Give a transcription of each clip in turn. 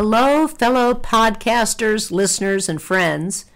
Hello, fellow podcasters, listeners, and friends.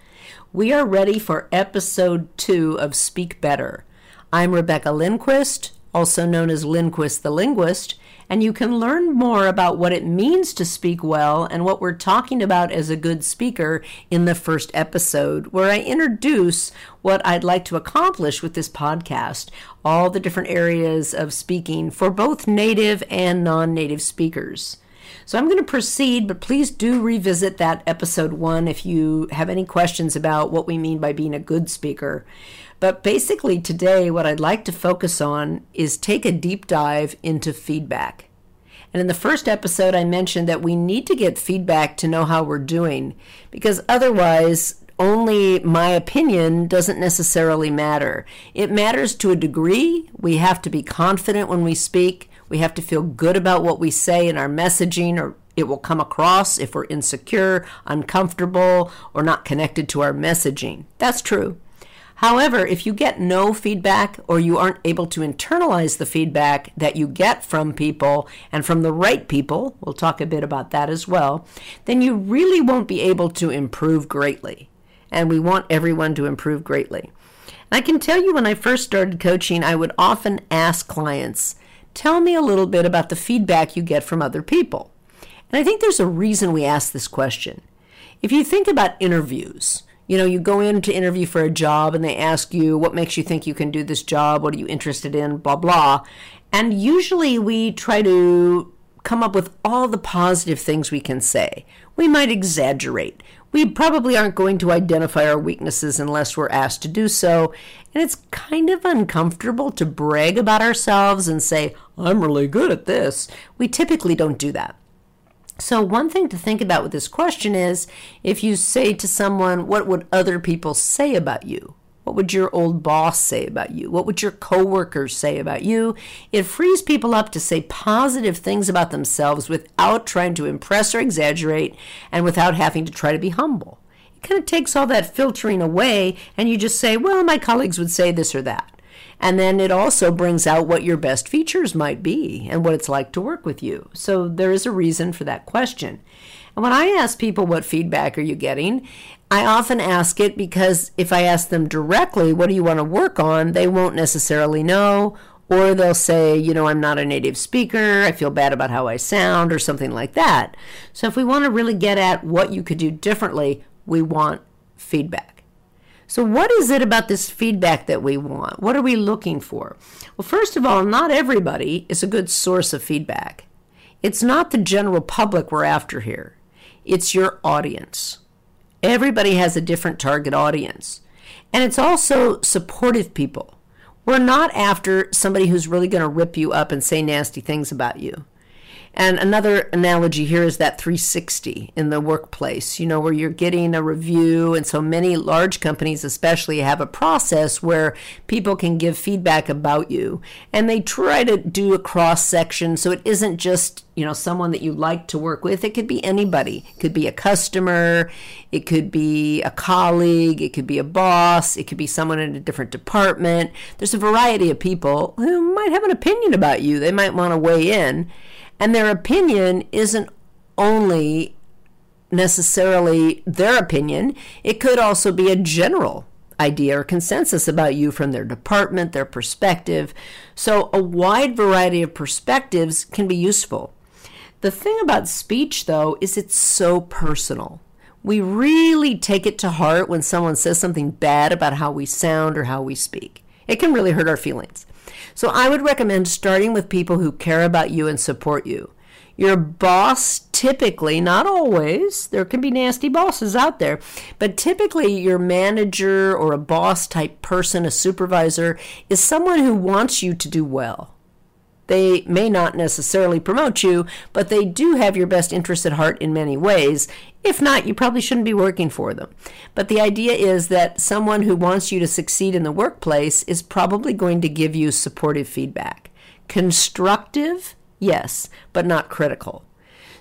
We are ready for episode two of Speak Better. I'm Rebecca Lindquist, also known as Lindquist the Linguist, and you can learn more about what it means to speak well and what we're talking about as a good speaker in the first episode, where I introduce what I'd like to accomplish with this podcast, all the different areas of speaking for both native and non native speakers. So I'm going to proceed, but please do revisit that episode one if you have any questions about what we mean by being a good speaker. But basically, today, what I'd like to focus on is take a deep dive into feedback. And in the first episode, I mentioned that we need to get feedback to know how we're doing, because otherwise, only my opinion doesn't necessarily matter. It matters to a degree. We have to be confident when we speak. We have to feel good about what we say in our messaging, or it will come across if we're insecure, uncomfortable, or not connected to our messaging. That's true. However, if you get no feedback or you aren't able to internalize the feedback that you get from people and from the right people, we'll talk a bit about that as well, then you really won't be able to improve greatly. And we want everyone to improve greatly. And I can tell you when I first started coaching, I would often ask clients, Tell me a little bit about the feedback you get from other people. And I think there's a reason we ask this question. If you think about interviews, you know, you go in to interview for a job and they ask you, what makes you think you can do this job? What are you interested in? Blah, blah. And usually we try to come up with all the positive things we can say. We might exaggerate. We probably aren't going to identify our weaknesses unless we're asked to do so. And it's kind of uncomfortable to brag about ourselves and say, I'm really good at this. We typically don't do that. So, one thing to think about with this question is if you say to someone, What would other people say about you? What would your old boss say about you? What would your coworkers say about you? It frees people up to say positive things about themselves without trying to impress or exaggerate and without having to try to be humble. It kind of takes all that filtering away and you just say, well, my colleagues would say this or that. And then it also brings out what your best features might be and what it's like to work with you. So there is a reason for that question. And when I ask people what feedback are you getting, I often ask it because if I ask them directly, what do you want to work on, they won't necessarily know. Or they'll say, you know, I'm not a native speaker, I feel bad about how I sound, or something like that. So if we want to really get at what you could do differently, we want feedback. So, what is it about this feedback that we want? What are we looking for? Well, first of all, not everybody is a good source of feedback. It's not the general public we're after here, it's your audience. Everybody has a different target audience. And it's also supportive people. We're not after somebody who's really going to rip you up and say nasty things about you. And another analogy here is that 360 in the workplace, you know, where you're getting a review. And so many large companies, especially, have a process where people can give feedback about you. And they try to do a cross section so it isn't just, you know, someone that you like to work with. It could be anybody. It could be a customer, it could be a colleague, it could be a boss, it could be someone in a different department. There's a variety of people who might have an opinion about you. They might want to weigh in. And their opinion isn't only necessarily their opinion, it could also be a general idea or consensus about you from their department, their perspective. So, a wide variety of perspectives can be useful. The thing about speech, though, is it's so personal. We really take it to heart when someone says something bad about how we sound or how we speak. It can really hurt our feelings. So I would recommend starting with people who care about you and support you. Your boss, typically, not always, there can be nasty bosses out there, but typically your manager or a boss type person, a supervisor, is someone who wants you to do well. They may not necessarily promote you, but they do have your best interest at heart in many ways. If not, you probably shouldn't be working for them. But the idea is that someone who wants you to succeed in the workplace is probably going to give you supportive feedback. Constructive, yes, but not critical.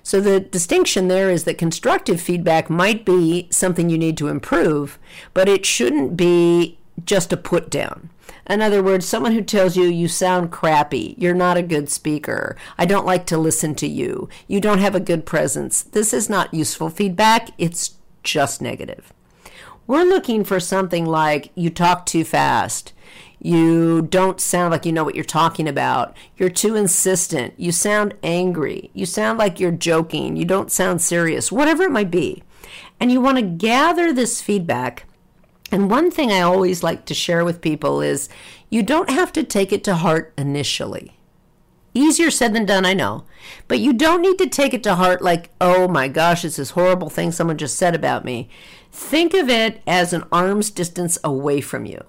So the distinction there is that constructive feedback might be something you need to improve, but it shouldn't be just a put down. In other words, someone who tells you you sound crappy, you're not a good speaker, I don't like to listen to you, you don't have a good presence. This is not useful feedback, it's just negative. We're looking for something like you talk too fast. You don't sound like you know what you're talking about. You're too insistent. You sound angry. You sound like you're joking. You don't sound serious, whatever it might be. And you want to gather this feedback and one thing I always like to share with people is you don't have to take it to heart initially. Easier said than done, I know. But you don't need to take it to heart like, oh my gosh, it's this horrible thing someone just said about me. Think of it as an arm's distance away from you.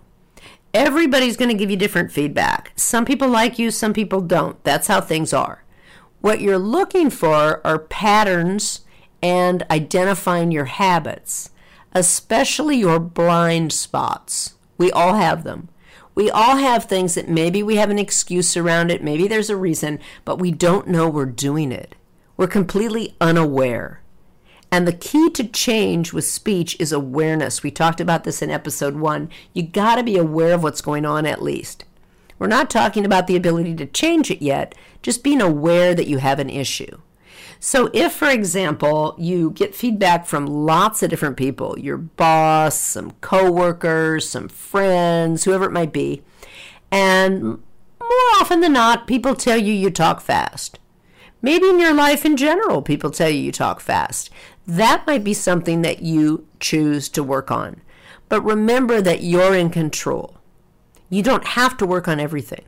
Everybody's going to give you different feedback. Some people like you, some people don't. That's how things are. What you're looking for are patterns and identifying your habits especially your blind spots. We all have them. We all have things that maybe we have an excuse around it, maybe there's a reason, but we don't know we're doing it. We're completely unaware. And the key to change with speech is awareness. We talked about this in episode one. You got to be aware of what's going on at least. We're not talking about the ability to change it yet, just being aware that you have an issue. So, if, for example, you get feedback from lots of different people, your boss, some coworkers, some friends, whoever it might be, and more often than not, people tell you you talk fast. Maybe in your life in general, people tell you you talk fast. That might be something that you choose to work on. But remember that you're in control. You don't have to work on everything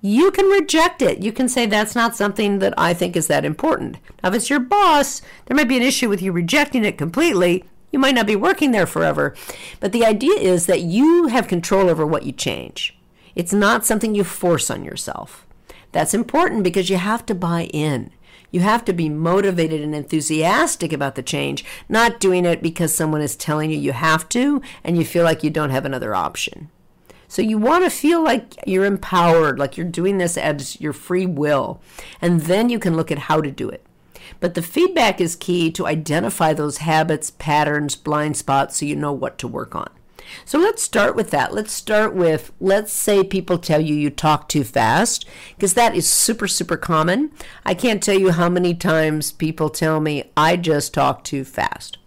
you can reject it. You can say that's not something that I think is that important. Now, if it's your boss, there might be an issue with you rejecting it completely. You might not be working there forever. But the idea is that you have control over what you change. It's not something you force on yourself. That's important because you have to buy in. You have to be motivated and enthusiastic about the change, not doing it because someone is telling you you have to and you feel like you don't have another option. So you want to feel like you're empowered, like you're doing this as your free will. And then you can look at how to do it. But the feedback is key to identify those habits, patterns, blind spots so you know what to work on. So let's start with that. Let's start with let's say people tell you you talk too fast, because that is super, super common. I can't tell you how many times people tell me I just talk too fast.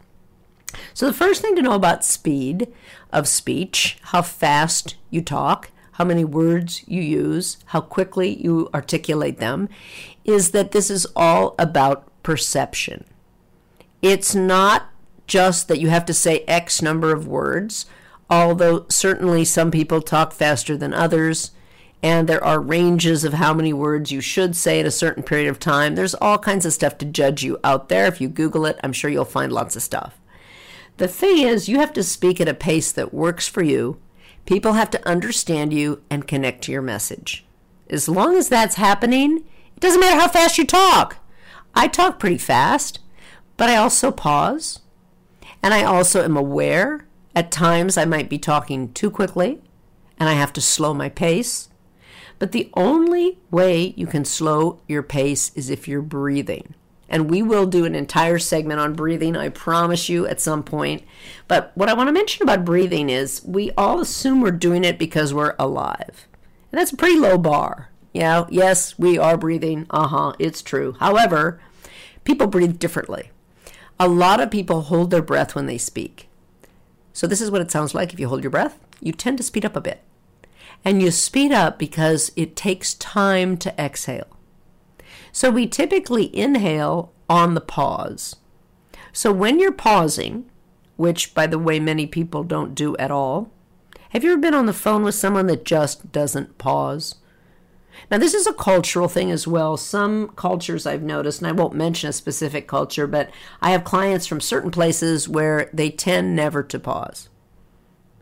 So, the first thing to know about speed of speech, how fast you talk, how many words you use, how quickly you articulate them, is that this is all about perception. It's not just that you have to say X number of words, although certainly some people talk faster than others, and there are ranges of how many words you should say in a certain period of time. There's all kinds of stuff to judge you out there. If you Google it, I'm sure you'll find lots of stuff. The thing is, you have to speak at a pace that works for you. People have to understand you and connect to your message. As long as that's happening, it doesn't matter how fast you talk. I talk pretty fast, but I also pause. And I also am aware at times I might be talking too quickly and I have to slow my pace. But the only way you can slow your pace is if you're breathing and we will do an entire segment on breathing, I promise you, at some point. But what I want to mention about breathing is we all assume we're doing it because we're alive. And that's a pretty low bar. Yeah, yes, we are breathing. Uh huh, it's true. However, people breathe differently. A lot of people hold their breath when they speak. So, this is what it sounds like if you hold your breath. You tend to speed up a bit. And you speed up because it takes time to exhale. So we typically inhale on the pause. So when you're pausing, which by the way, many people don't do at all, have you ever been on the phone with someone that just doesn't pause? Now, this is a cultural thing as well. Some cultures I've noticed, and I won't mention a specific culture, but I have clients from certain places where they tend never to pause.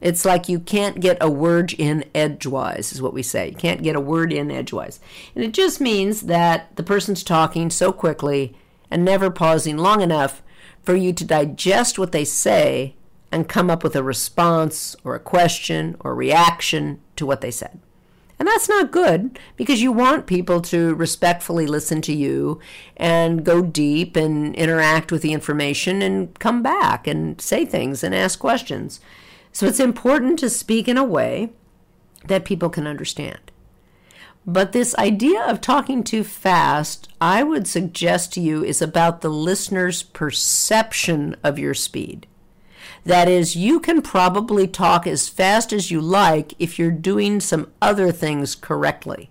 It's like you can't get a word in edgewise, is what we say. You can't get a word in edgewise. And it just means that the person's talking so quickly and never pausing long enough for you to digest what they say and come up with a response or a question or reaction to what they said. And that's not good because you want people to respectfully listen to you and go deep and interact with the information and come back and say things and ask questions. So it's important to speak in a way that people can understand. But this idea of talking too fast, I would suggest to you, is about the listener's perception of your speed. That is, you can probably talk as fast as you like if you're doing some other things correctly.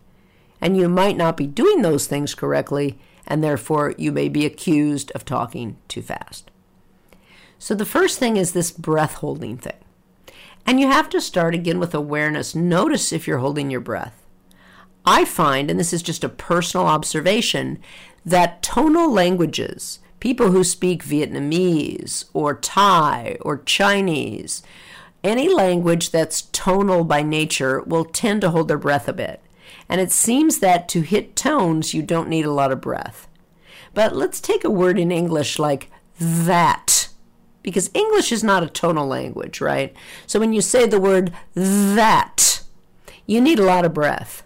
And you might not be doing those things correctly, and therefore you may be accused of talking too fast. So the first thing is this breath holding thing. And you have to start again with awareness. Notice if you're holding your breath. I find, and this is just a personal observation, that tonal languages, people who speak Vietnamese or Thai or Chinese, any language that's tonal by nature will tend to hold their breath a bit. And it seems that to hit tones, you don't need a lot of breath. But let's take a word in English like that, because English is not a tonal language, right? So when you say the word that, you need a lot of breath.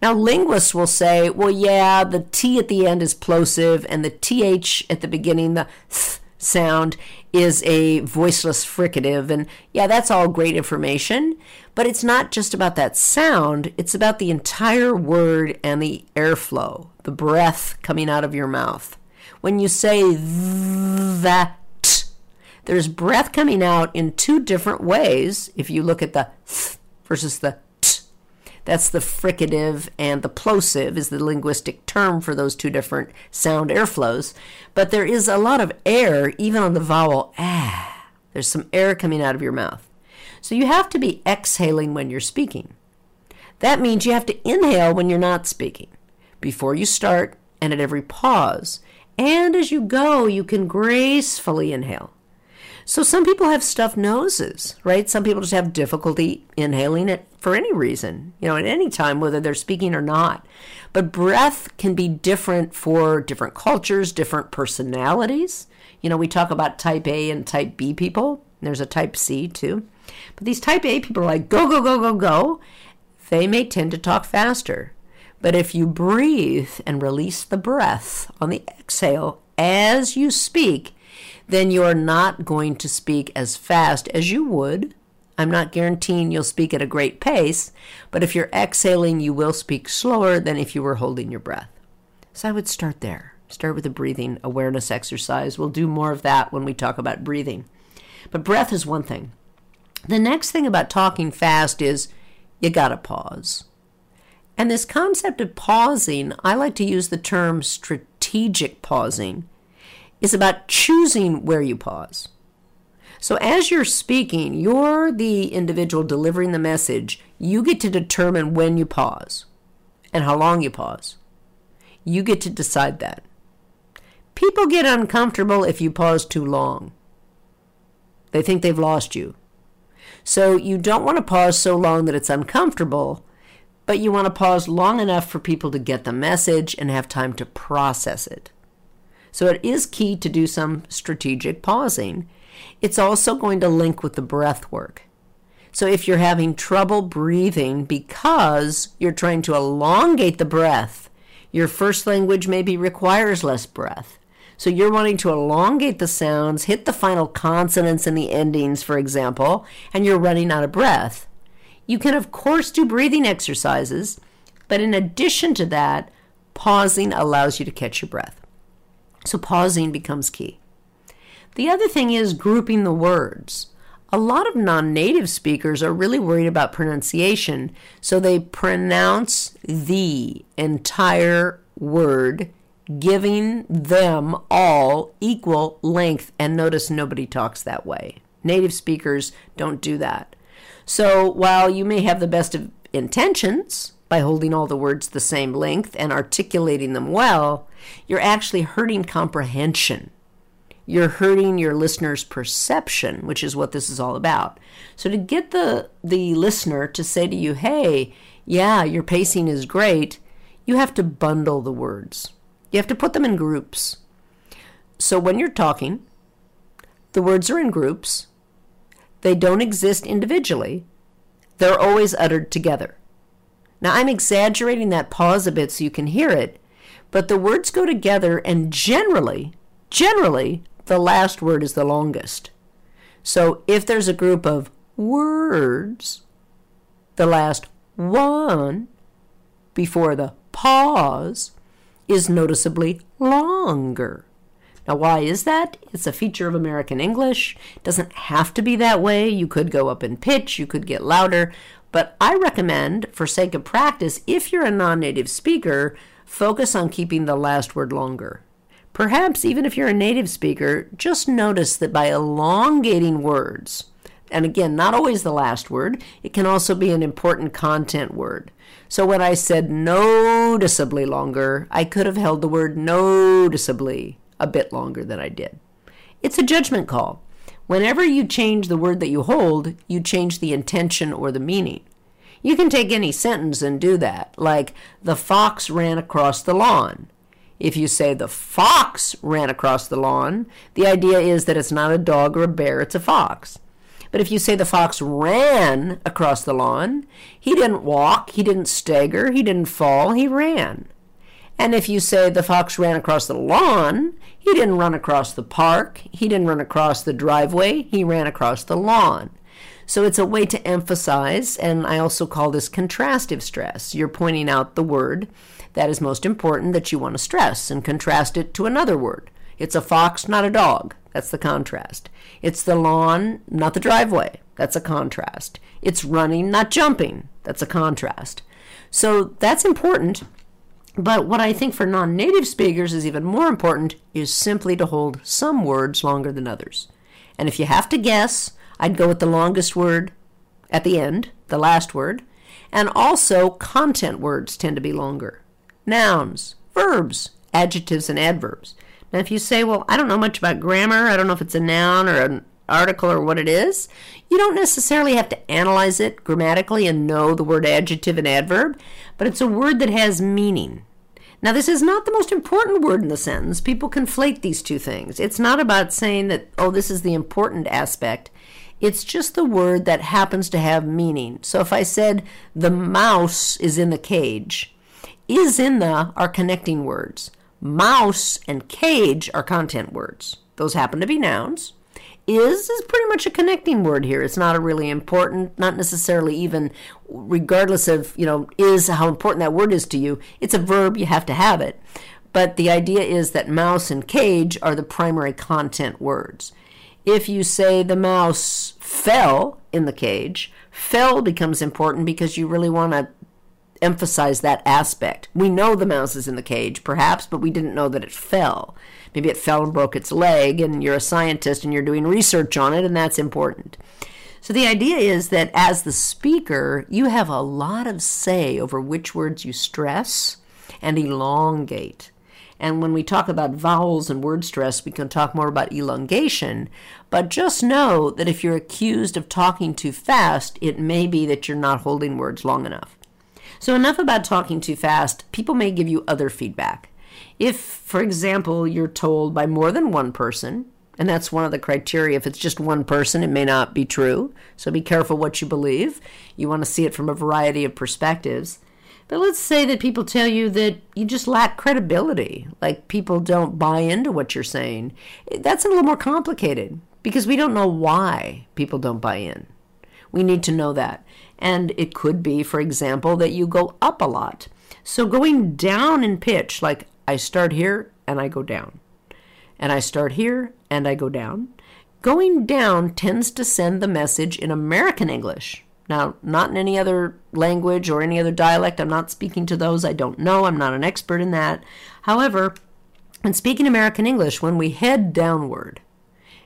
Now, linguists will say, well, yeah, the T at the end is plosive, and the TH at the beginning, the th sound, is a voiceless fricative. And yeah, that's all great information, but it's not just about that sound, it's about the entire word and the airflow, the breath coming out of your mouth. When you say that, there's breath coming out in two different ways if you look at the th versus the t. that's the fricative, and the plosive is the linguistic term for those two different sound airflows. But there is a lot of air even on the vowel ah. There's some air coming out of your mouth. So you have to be exhaling when you're speaking. That means you have to inhale when you're not speaking, before you start and at every pause. And as you go, you can gracefully inhale. So some people have stuffed noses, right? Some people just have difficulty inhaling it for any reason, you know, at any time, whether they're speaking or not. But breath can be different for different cultures, different personalities. You know, we talk about type A and type B people. There's a type C too. But these type A people are like, go, go, go, go, go. They may tend to talk faster. But if you breathe and release the breath on the exhale as you speak, then you're not going to speak as fast as you would. I'm not guaranteeing you'll speak at a great pace, but if you're exhaling, you will speak slower than if you were holding your breath. So I would start there. Start with a breathing awareness exercise. We'll do more of that when we talk about breathing. But breath is one thing. The next thing about talking fast is you got to pause. And this concept of pausing, I like to use the term strategic pausing is about choosing where you pause. So, as you're speaking, you're the individual delivering the message. You get to determine when you pause and how long you pause. You get to decide that. People get uncomfortable if you pause too long, they think they've lost you. So, you don't want to pause so long that it's uncomfortable, but you want to pause long enough for people to get the message and have time to process it. So it is key to do some strategic pausing. It's also going to link with the breath work. So if you're having trouble breathing because you're trying to elongate the breath, your first language maybe requires less breath. So you're wanting to elongate the sounds, hit the final consonants and the endings, for example, and you're running out of breath. You can, of course, do breathing exercises, but in addition to that, pausing allows you to catch your breath. So pausing becomes key. The other thing is grouping the words. A lot of non native speakers are really worried about pronunciation, so they pronounce the entire word, giving them all equal length. And notice nobody talks that way. Native speakers don't do that. So while you may have the best of intentions, by holding all the words the same length and articulating them well, you're actually hurting comprehension. You're hurting your listener's perception, which is what this is all about. So to get the the listener to say to you, "Hey, yeah, your pacing is great," you have to bundle the words. You have to put them in groups. So when you're talking, the words are in groups. They don't exist individually. They're always uttered together. Now, I'm exaggerating that pause a bit so you can hear it, but the words go together, and generally, generally, the last word is the longest. So if there's a group of words, the last one before the pause is noticeably longer. Now, why is that? It's a feature of American English. It doesn't have to be that way. You could go up in pitch, you could get louder, but I recommend, for sake of practice, if you're a non native speaker, focus on keeping the last word longer. Perhaps even if you're a native speaker, just notice that by elongating words, and again, not always the last word, it can also be an important content word. So when I said noticeably longer, I could have held the word noticeably a bit longer than I did. It's a judgment call. Whenever you change the word that you hold, you change the intention or the meaning. You can take any sentence and do that, like, the fox ran across the lawn. If you say the fox ran across the lawn, the idea is that it's not a dog or a bear, it's a fox. But if you say the fox ran across the lawn, he didn't walk, he didn't stagger, he didn't fall, he ran. And if you say the fox ran across the lawn, he didn't run across the park, he didn't run across the driveway, he ran across the lawn. So it's a way to emphasize, and I also call this contrastive stress. You're pointing out the word that is most important that you want to stress and contrast it to another word. It's a fox, not a dog. That's the contrast. It's the lawn, not the driveway. That's a contrast. It's running, not jumping. That's a contrast. So that's important. But what I think for non native speakers is even more important is simply to hold some words longer than others. And if you have to guess, I'd go with the longest word at the end, the last word. And also, content words tend to be longer. Nouns, verbs, adjectives, and adverbs. Now, if you say, well, I don't know much about grammar, I don't know if it's a noun or an article or what it is, you don't necessarily have to analyze it grammatically and know the word adjective and adverb, but it's a word that has meaning. Now, this is not the most important word in the sentence. People conflate these two things. It's not about saying that, oh, this is the important aspect. It's just the word that happens to have meaning. So if I said, the mouse is in the cage, is in the are connecting words. Mouse and cage are content words. Those happen to be nouns. Is is pretty much a connecting word here. It's not a really important, not necessarily even regardless of, you know, is how important that word is to you. It's a verb, you have to have it. But the idea is that mouse and cage are the primary content words. If you say the mouse fell in the cage, fell becomes important because you really want to emphasize that aspect. We know the mouse is in the cage, perhaps, but we didn't know that it fell. Maybe it fell and broke its leg, and you're a scientist and you're doing research on it, and that's important. So the idea is that as the speaker, you have a lot of say over which words you stress and elongate. And when we talk about vowels and word stress, we can talk more about elongation. But just know that if you're accused of talking too fast, it may be that you're not holding words long enough. So, enough about talking too fast. People may give you other feedback. If, for example, you're told by more than one person, and that's one of the criteria. If it's just one person, it may not be true. So be careful what you believe. You want to see it from a variety of perspectives. But let's say that people tell you that you just lack credibility, like people don't buy into what you're saying. That's a little more complicated because we don't know why people don't buy in. We need to know that. And it could be, for example, that you go up a lot. So going down in pitch, like I start here and I go down, and I start here and I go down. Going down tends to send the message in American English. Now, not in any other language or any other dialect. I'm not speaking to those I don't know. I'm not an expert in that. However, in speaking American English, when we head downward,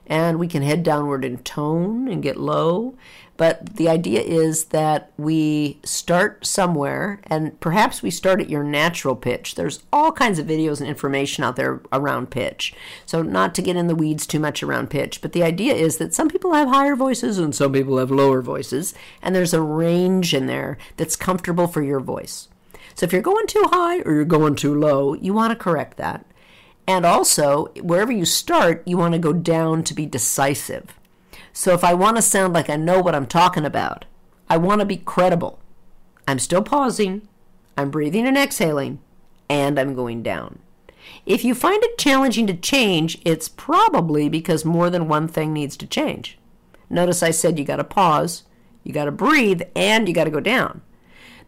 and we can head downward in tone and get low, but the idea is that we start somewhere and perhaps we start at your natural pitch. There's all kinds of videos and information out there around pitch. So, not to get in the weeds too much around pitch, but the idea is that some people have higher voices and some people have lower voices, and there's a range in there that's comfortable for your voice. So, if you're going too high or you're going too low, you want to correct that. And also, wherever you start, you want to go down to be decisive. So if I want to sound like I know what I'm talking about, I want to be credible. I'm still pausing, I'm breathing and exhaling, and I'm going down. If you find it challenging to change, it's probably because more than one thing needs to change. Notice I said you got to pause, you got to breathe, and you got to go down.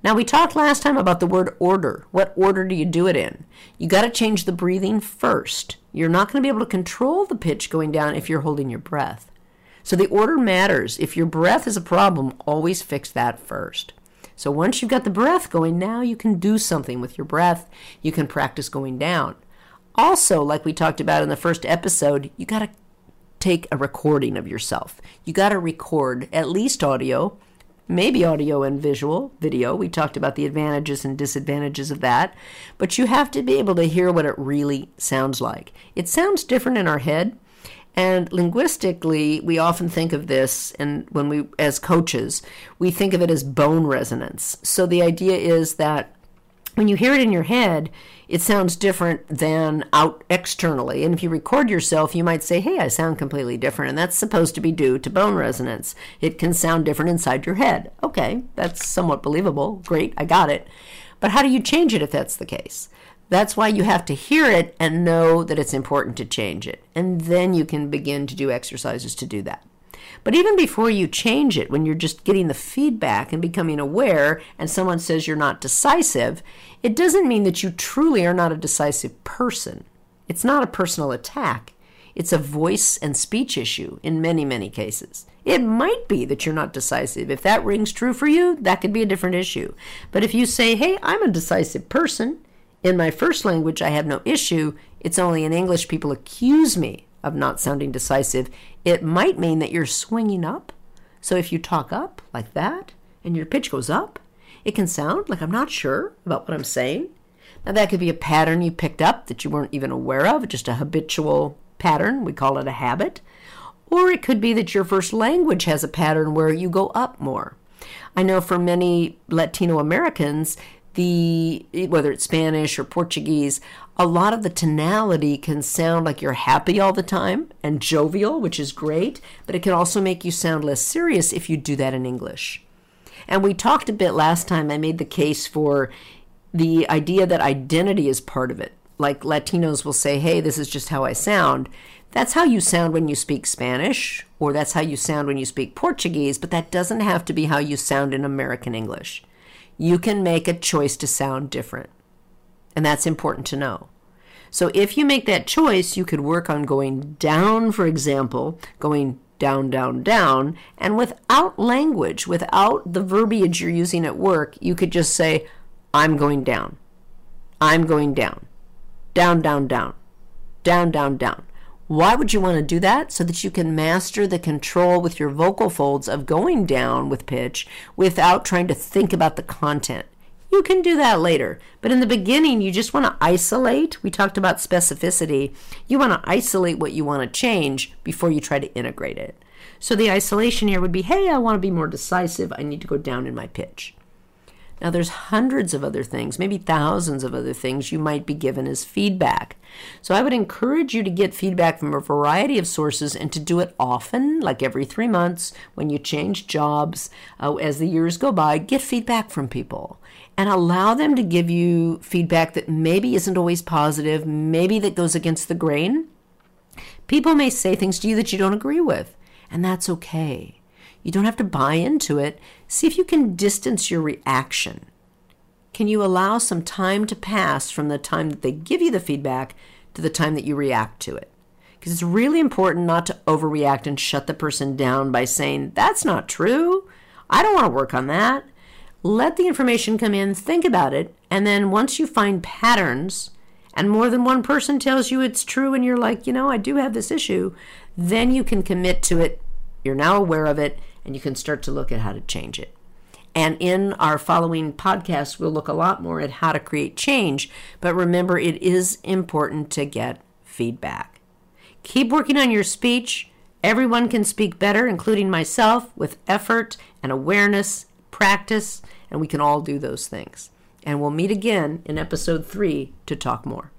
Now, we talked last time about the word order. What order do you do it in? You got to change the breathing first. You're not going to be able to control the pitch going down if you're holding your breath. So the order matters. If your breath is a problem, always fix that first. So once you've got the breath going, now you can do something with your breath. You can practice going down. Also, like we talked about in the first episode, you got to take a recording of yourself. You got to record at least audio, maybe audio and visual, video. We talked about the advantages and disadvantages of that. But you have to be able to hear what it really sounds like. It sounds different in our head and linguistically, we often think of this, and when we, as coaches, we think of it as bone resonance. So the idea is that when you hear it in your head, it sounds different than out externally. And if you record yourself, you might say, Hey, I sound completely different. And that's supposed to be due to bone resonance. It can sound different inside your head. Okay, that's somewhat believable. Great, I got it. But how do you change it if that's the case? That's why you have to hear it and know that it's important to change it. And then you can begin to do exercises to do that. But even before you change it, when you're just getting the feedback and becoming aware, and someone says you're not decisive, it doesn't mean that you truly are not a decisive person. It's not a personal attack. It's a voice and speech issue in many, many cases. It might be that you're not decisive. If that rings true for you, that could be a different issue. But if you say, hey, I'm a decisive person, in my first language, I have no issue. It's only in English people accuse me of not sounding decisive. It might mean that you're swinging up. So if you talk up like that and your pitch goes up, it can sound like I'm not sure about what I'm saying. Now, that could be a pattern you picked up that you weren't even aware of, just a habitual pattern. We call it a habit. Or it could be that your first language has a pattern where you go up more. I know for many Latino Americans, the whether it's Spanish or Portuguese, a lot of the tonality can sound like you're happy all the time and jovial, which is great, but it can also make you sound less serious if you do that in English. And we talked a bit last time, I made the case for the idea that identity is part of it. Like Latinos will say, hey, this is just how I sound. That's how you sound when you speak Spanish, or that's how you sound when you speak Portuguese, but that doesn't have to be how you sound in American English you can make a choice to sound different. And that's important to know. So if you make that choice, you could work on going down, for example, going down, down, down, and without language, without the verbiage you're using at work, you could just say, I'm going down. I'm going down. Down, down, down. Down, down, down. Why would you want to do that? So that you can master the control with your vocal folds of going down with pitch without trying to think about the content. You can do that later, but in the beginning, you just want to isolate. We talked about specificity. You want to isolate what you want to change before you try to integrate it. So the isolation here would be hey, I want to be more decisive. I need to go down in my pitch. Now, there's hundreds of other things, maybe thousands of other things you might be given as feedback. So, I would encourage you to get feedback from a variety of sources and to do it often, like every three months when you change jobs. Uh, as the years go by, get feedback from people and allow them to give you feedback that maybe isn't always positive, maybe that goes against the grain. People may say things to you that you don't agree with, and that's okay. You don't have to buy into it. See if you can distance your reaction. Can you allow some time to pass from the time that they give you the feedback to the time that you react to it? Because it's really important not to overreact and shut the person down by saying, That's not true. I don't want to work on that. Let the information come in, think about it, and then once you find patterns and more than one person tells you it's true and you're like, you know, I do have this issue, then you can commit to it. You're now aware of it and you can start to look at how to change it. And in our following podcast, we'll look a lot more at how to create change. But remember, it is important to get feedback. Keep working on your speech. Everyone can speak better, including myself, with effort and awareness, practice, and we can all do those things. And we'll meet again in episode three to talk more.